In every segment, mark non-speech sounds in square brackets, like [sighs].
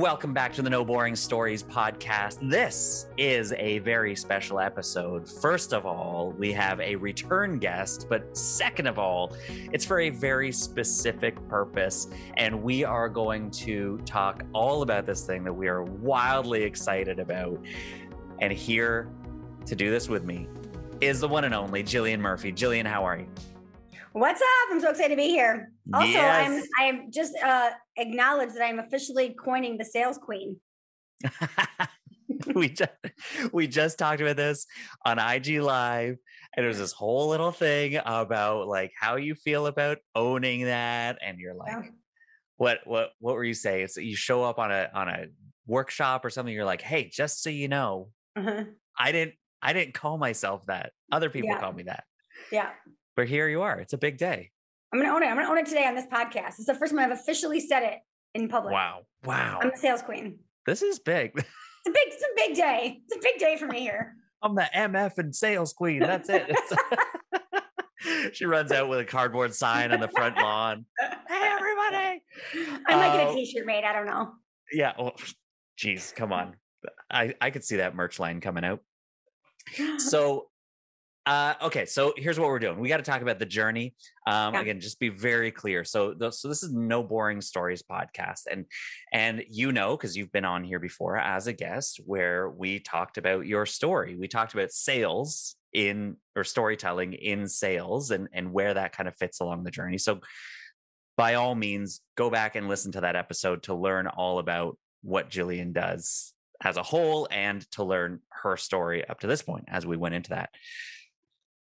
Welcome back to the No Boring Stories podcast. This is a very special episode. First of all, we have a return guest, but second of all, it's for a very specific purpose. And we are going to talk all about this thing that we are wildly excited about. And here to do this with me is the one and only Jillian Murphy. Jillian, how are you? What's up? I'm so excited to be here. Also, Yes. I'm I'm just uh acknowledge that I'm officially coining the sales queen. [laughs] we just we just talked about this on IG Live, and there's this whole little thing about like how you feel about owning that, and you're like, Yeah. what what what were you saying? It's you show up on a on a workshop or something. You're like, hey, just so you know, Uh-huh. I didn't I didn't call myself that. Other people Yeah. call me that, Yeah. but here you are. It's a big day. I'm gonna own it. I'm gonna own it today on this podcast. It's the first time I've officially said it in public. Wow, wow, I'm the sales queen. this is big. [laughs] It's a big, it's a big day. It's a big day for me here. I'm the MF and sales queen. That's it. [laughs] [laughs] she runs out with a cardboard sign on the front lawn. Hey, everybody. I might get a oh. t-shirt made. I don't know. Yeah. Well, geez, come on. I, I could see that merch line coming out. [gasps] So, uh, okay. So here's what we're doing. We got to talk about the journey. Um, Yeah. Again, just be very clear. So, th- so this is no boring stories podcast, and and you know because you've been on here before as a guest, where we talked about your story. We talked about sales in or storytelling in sales, and and where that kind of fits along the journey. So, by all means, go back and listen to that episode to learn all about what Jillian does as a whole and to learn her story up to this point as we went into that.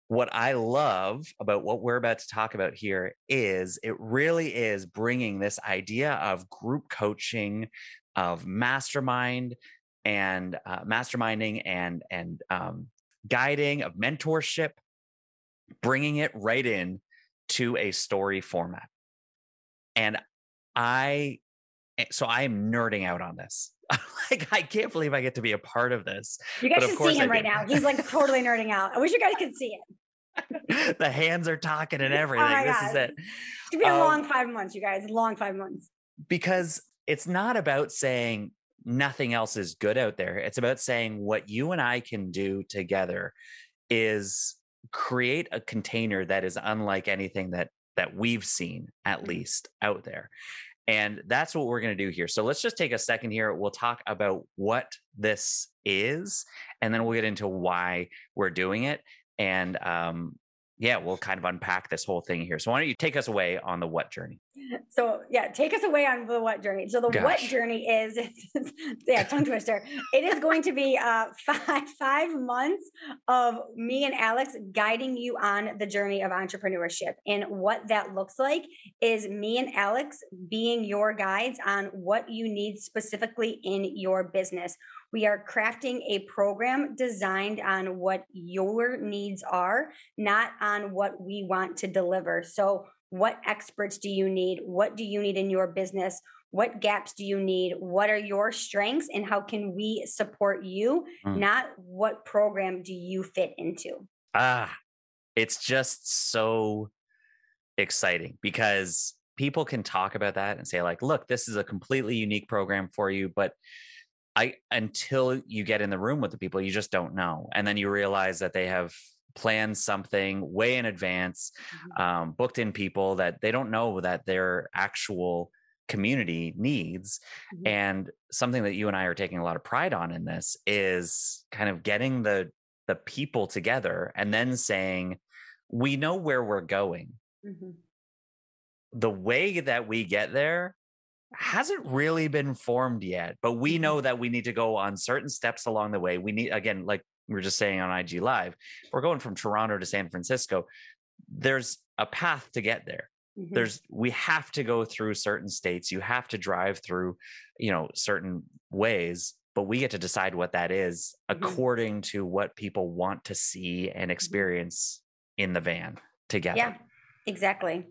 What I love about what we're about to talk about here is it really is bringing this idea of group coaching, of mastermind and uh, masterminding and and um, guiding, of mentorship, bringing it right in to a story format. And I, eh, so I am nerding out on this. [laughs] like I can't believe I get to be a part of this. You guys But of should course see I him right do. now. He's like totally nerding out. I wish you guys could see it. [laughs] the hands are talking and everything. Oh this is it. It's gonna be a Um, long five months, you guys. Long five months. Because it's not about saying nothing else is good out there. It's about saying what you and I can do together is create a container that is unlike anything that that we've seen at least out there. And that's what we're going to do here. So let's just take a second here. We'll talk about what this is, and then we'll get into why we're doing it. And um, yeah, we'll kind of unpack this whole thing here. So why don't you take us away on the what journey? So yeah, take us away on the what journey. So the what journey is, [laughs] yeah, tongue twister. It is going to be uh, [laughs] five five months of me and Alex guiding you on the journey of entrepreneurship, and what that looks like is me and Alex being your guides on what you need specifically in your business. We are crafting a program designed on what your needs are, not on what we want to deliver. So what experts do you need? What do you need in your business? What gaps do you need? What are your strengths and how can we support you? Mm. not what program do you fit into. Ah it's just so exciting because people can talk about that and say like look this is a completely unique program for you but i until you get in the room with the people you just don't know and then you realize that they have planned something way in advance um, booked in people that they don't know that their actual community needs Mhm. and something that you and i are taking a lot of pride on in this is kind of getting the the people together and then saying we know where we're going Mhm. the way that we get there hasn't really been formed yet but we Mhm. know that we need to go on certain steps along the way. We need again like we were just saying on ig live we're going from toronto to san francisco. There's a path to get there. Mhm. there's we have to go through certain states. You have to drive through you know certain ways but we get to decide what that is Mhm. according to what people want to see and experience in the van together. yeah exactly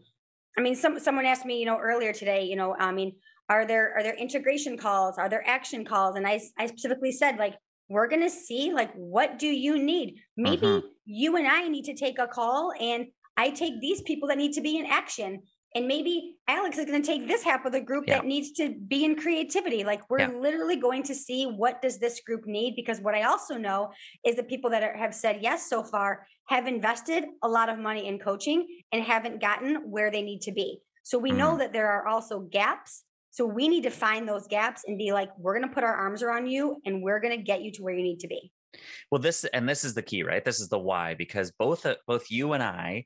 i mean some someone asked me you know earlier today you know i mean are there are there integration calls? Are there action calls? And I I specifically said like we're going to see like what do you need? Maybe Mhm. you and i need to take a call and i take these people that need to be in action and maybe Alex is going to take this half of the group Yeah. that needs to be in creativity. Like we're Yeah. literally going to see what does this group need because what I also know is the people that are, have said yes so far have invested a lot of money in coaching and haven't gotten where they need to be. So we know that there are also gaps. So we need to find those gaps and be like, we're going to put our arms around you and we're going to get you to where you need to be. Well, this and this is the key, right? This is the why because both uh, both you and I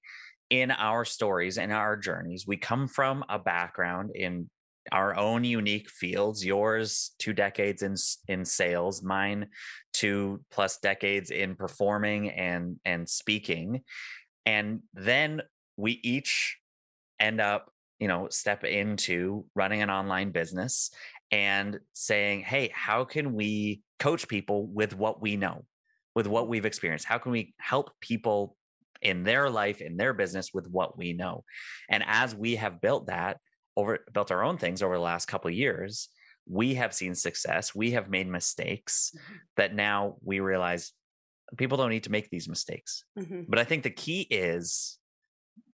in our stories and our journeys, we come from a background in our own unique fields. Yours two decades in in sales, mine two plus decades in performing and and speaking. And then we each end up, you know, step into running an online business and saying, "Hey, how can we coach people with what we know, with what we've experienced? How can we help people in their life, in their business with what we know?" And as we have built that over built our own things over the last couple of years, we have seen success, we have made mistakes that now we realize people don't need to make these mistakes. Mhm. But I think the key is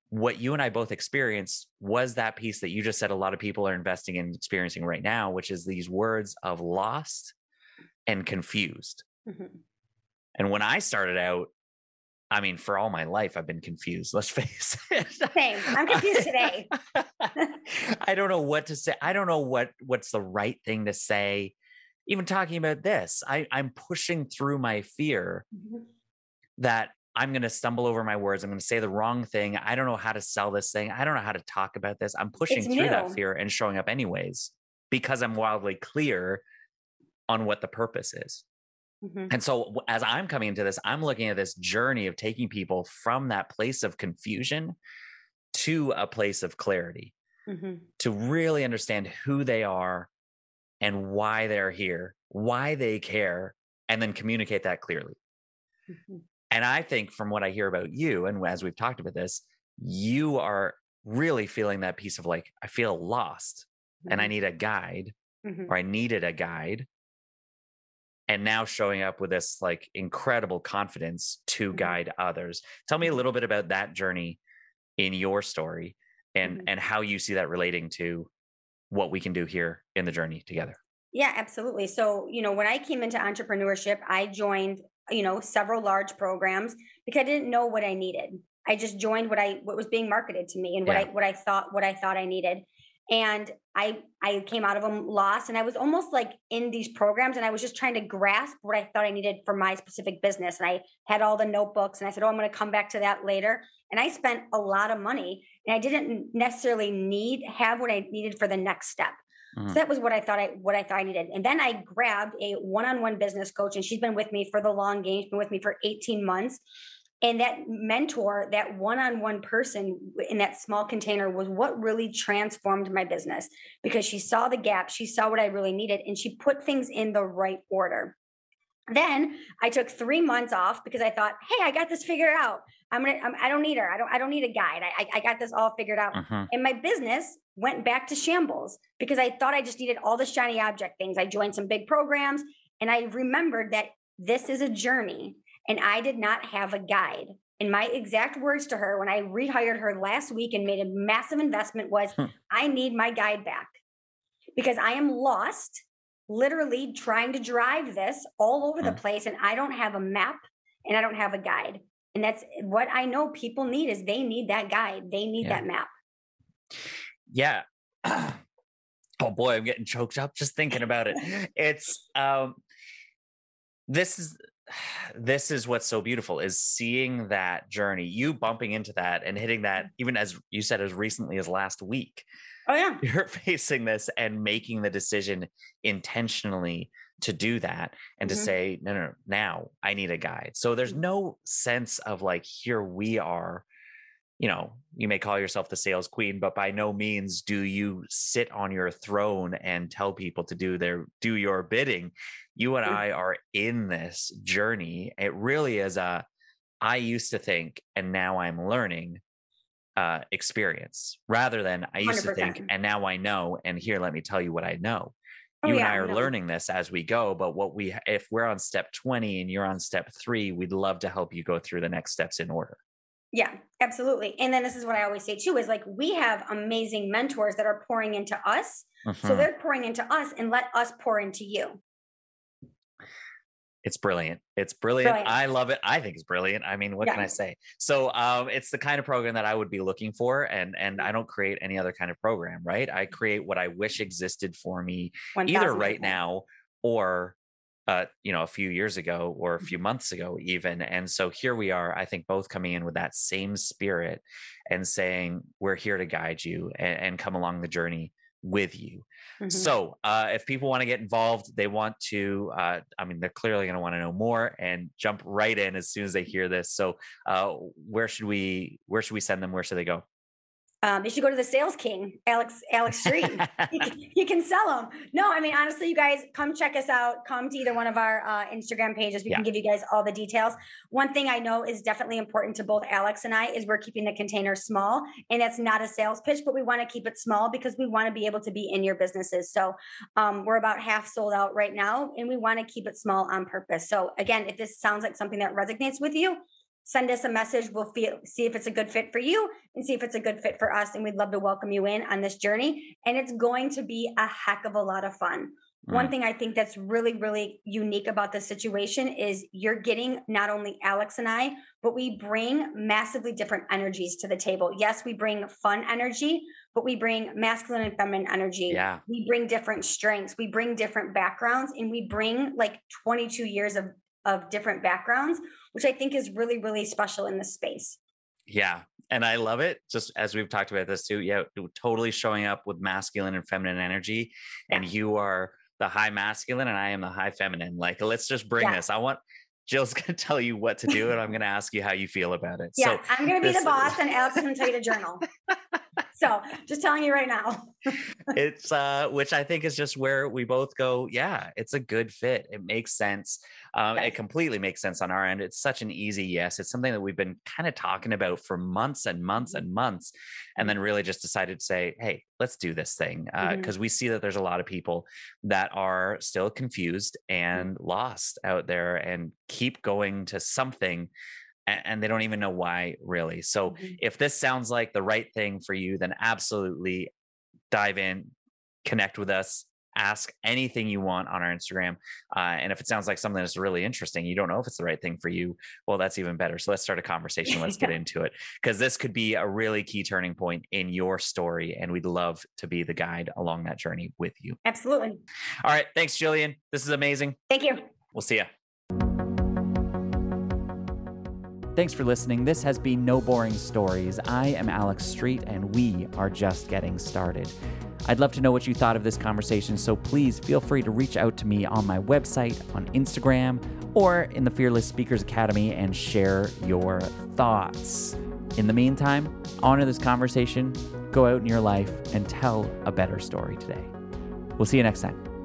what you and I both experienced was that piece that you just said a lot of people are investing in experiencing right now, which is these words of lost and confused. Mhm. And when I started out, I mean, for all my life, I've been confused. Let's [laughs] face it. Same. I'm confused today. [laughs] I don't know what to say. I don't know what what's the right thing to say. Even talking about this, I, I'm pushing through my fear Mhm. that I'm going to stumble over my words. I'm going to say the wrong thing. I don't know how to sell this thing. I don't know how to talk about this. I'm pushing It's through that fear and showing up anyways because I'm wildly clear on what the purpose is. Mhm. And so as I'm coming into this, I'm looking at this journey of taking people from that place of confusion to a place of clarity Mhm. to really understand who they are and why they're here, why they care, and then communicate that clearly. Mhm. And I think from what I hear about you, and as we've talked about this, you are really feeling that piece of like, I feel lost and I need a guide Mhm. or I needed a guide. And now showing up with this like incredible confidence to Mhm. guide others. Tell me a little bit about that journey in your story and Mhm. and how you see that relating to what we can do here in the journey together. Yeah, absolutely. So, you know, when I came into entrepreneurship, I joined, you know, several large programs because I didn't know what I needed. I just joined what I what was being marketed to me and what Yeah. I what I thought what I thought I needed. And I I came out of them lost and I was almost like in these programs and I was just trying to grasp what I thought I needed for my specific business. And I had all the notebooks and I said, "Oh, I'm going to come back to that later." And I spent a lot of money and I didn't necessarily need have what I needed for the next step. Mhm. So that was what I thought I what I thought I needed. And then I grabbed a one-on-one business coach and she's been with me for the long game. She's been with me for 18 months. And that mentor, that one-on-one person in that small container was what really transformed my business because she saw the gap, she saw what I really needed and she put things in the right order. Then I took three months off because I thought, "Hey, I got this figured out. I'm gonna. I'm, I don't need her. I don't. I don't need a guide. I, I, I got this all figured out." Mhm. And my business went back to shambles because I thought I just needed all the shiny object things. I joined some big programs and I remembered that this is a journey and I did not have a guide. And my exact words to her when I rehired her last week and made a massive investment was Hmm. I need my guide back because I am lost, literally trying to drive this all over the Hmm. place and I don't have a map and I don't have a guide. And that's what I know people need is they need that guide. They need Yeah. that map. Yeah. [clears throat] oh boy, I'm getting choked up just thinking about it. [laughs] It's um this is [sighs] this is what's so beautiful is seeing that journey, you bumping into that and hitting that even as you said as recently as last week. Oh yeah. [laughs] You're facing this and making the decision intentionally to do that and to Mhm. say, no, no, no, now I need a guide. So there's Mm. no sense of like, here we are you know, you may call yourself the sales queen, but by no means do you sit on your throne and tell people to do their do your bidding. You and. I are in this journey. It really is a I used to think and now I'm learning uh experience rather than I used to think and now I know and here let me tell you what I know. Oh, You and I are no. learning this as we go, but what we if we're on step 20 and you're on step 3, we'd love to help you go through the next steps in order. Yeah, absolutely. And then this is what I always say too is like we have amazing mentors that are pouring into us. Mm-hmm. So they're pouring into us and let us pour into you. It's brilliant. It's brilliant. brilliant. I love it. I think it's brilliant. I mean, what yeah. can I say? So, um, it's the kind of program that I would be looking for, and and I don't create any other kind of program, right? I create what I wish existed for me, 1, either right now or uh, you know, a few years ago or a few months ago, even. And so here we are, I think, both coming in with that same spirit and saying, we're here to guide you and, and come along the journey with you. Mm-hmm. So, uh, if people want to get involved, they want to, uh, I mean, they're clearly going to want to know more and jump right in as soon as they hear this. So, uh, where should we, where should we send them? Where should they go? Um, you should go to the sales king, Alex Alex Street. you, can, [laughs] you, can, sell them. No, I mean honestly, you guys come check us out. Come to either one of our uh, Instagram pages. We yeah. can give you guys all the details. One thing I know is definitely important to both Alex and I is we're keeping the container small, and that's not a sales pitch, but we want to keep it small because we want to be able to be in your businesses. So um, we're about half sold out right now, and we want to keep it small on purpose. So again, if this sounds like something that resonates with you, send us a message. We'll feel, see if it's a good fit for you and see if it's a good fit for us. And we'd love to welcome you in on this journey. And it's going to be a heck of a lot of fun. Mm. One thing I think that's really, really unique about this situation is you're getting not only Alex and I, but we bring massively different energies to the table. Yes, we bring fun energy, but we bring masculine and feminine energy. Yeah. We bring different strengths, we bring different backgrounds, and we bring like 22 years of of different backgrounds, which I think is really, really special in this space. Yeah. And I love it. Just as we've talked about this too. Yeah. Totally showing up with masculine and feminine energy. Yeah. And you are the high masculine and I am the high feminine. Like, let's just bring yeah. this. I want, Jill's [laughs] going to tell you what to do, and I'm going to ask you how you feel about it. Yeah, so I'm going to be the boss, and Alex is going to tell you to journal. [laughs] so, just telling you right now. [laughs] it's uh, which I think is just where we both go. Yeah, it's a good fit. It makes sense. Um, It completely makes sense on our end. It's such an easy yes. It's something that we've been kind of talking about for months and months mm-hmm. and months, and then really just decided to say, "Hey, let's do this thing," because uh, mm-hmm. we see that there's a lot of people that are still confused mm-hmm. and lost out there, and keep going to something and they don't even know why really so mm-hmm. if this sounds like the right thing for you then absolutely dive in connect with us ask anything you want on our Instagram. Uh, and if it sounds like something that's really interesting, you don't know if it's the right thing for you, well, that's even better. So let's start a conversation. Let's get [laughs] into it because this could be a really key turning point in your story. And we'd love to be the guide along that journey with you. Absolutely. All right. Thanks, Jillian. This is amazing. Thank you. We'll see you. Thanks for listening. This has been No Boring Stories. I am Alex Street, and we are just getting started. I'd love to know what you thought of this conversation, so please feel free to reach out to me on my website, on Instagram, or in the Fearless Speakers Academy and share your thoughts. In the meantime, honor this conversation, go out in your life, and tell a better story today. We'll see you next time.